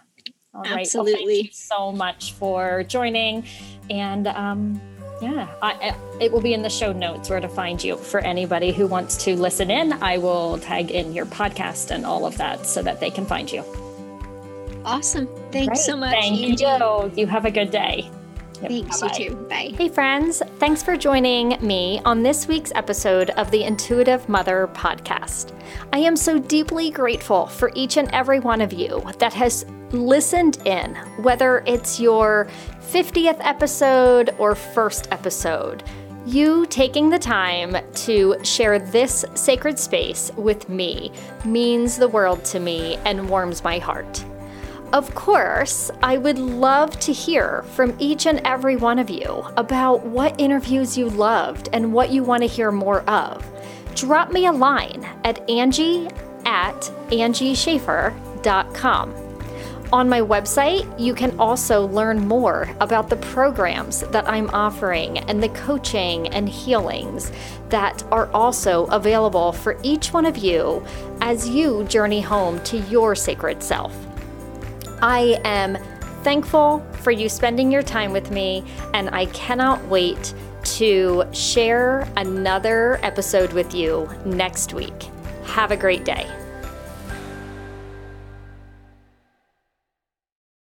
All right. Absolutely. Well, thank you so much for joining. And um, yeah, I, it will be in the show notes where to find you for anybody who wants to listen in. I will tag in your podcast and all of that so that they can find you. Awesome. Thanks so much. Thank you. You have a good day. Yep, Thanks, bye-bye. you too. Bye. Hey, friends. Thanks for joining me on this week's episode of the Intuitive Mother podcast. I am so deeply grateful for each and every one of you that has listened in, whether it's your 50th episode or first episode. You taking the time to share this sacred space with me means the world to me and warms my heart. Of course, I would love to hear from each and every one of you about what interviews you loved and what you want to hear more of. Drop me a line at angie at angieschaffer.com. On my website, you can also learn more about the programs that I'm offering and the coaching and healings that are also available for each one of you as you journey home to your sacred self. I am thankful for you spending your time with me, and I cannot wait to share another episode with you next week. Have a great day.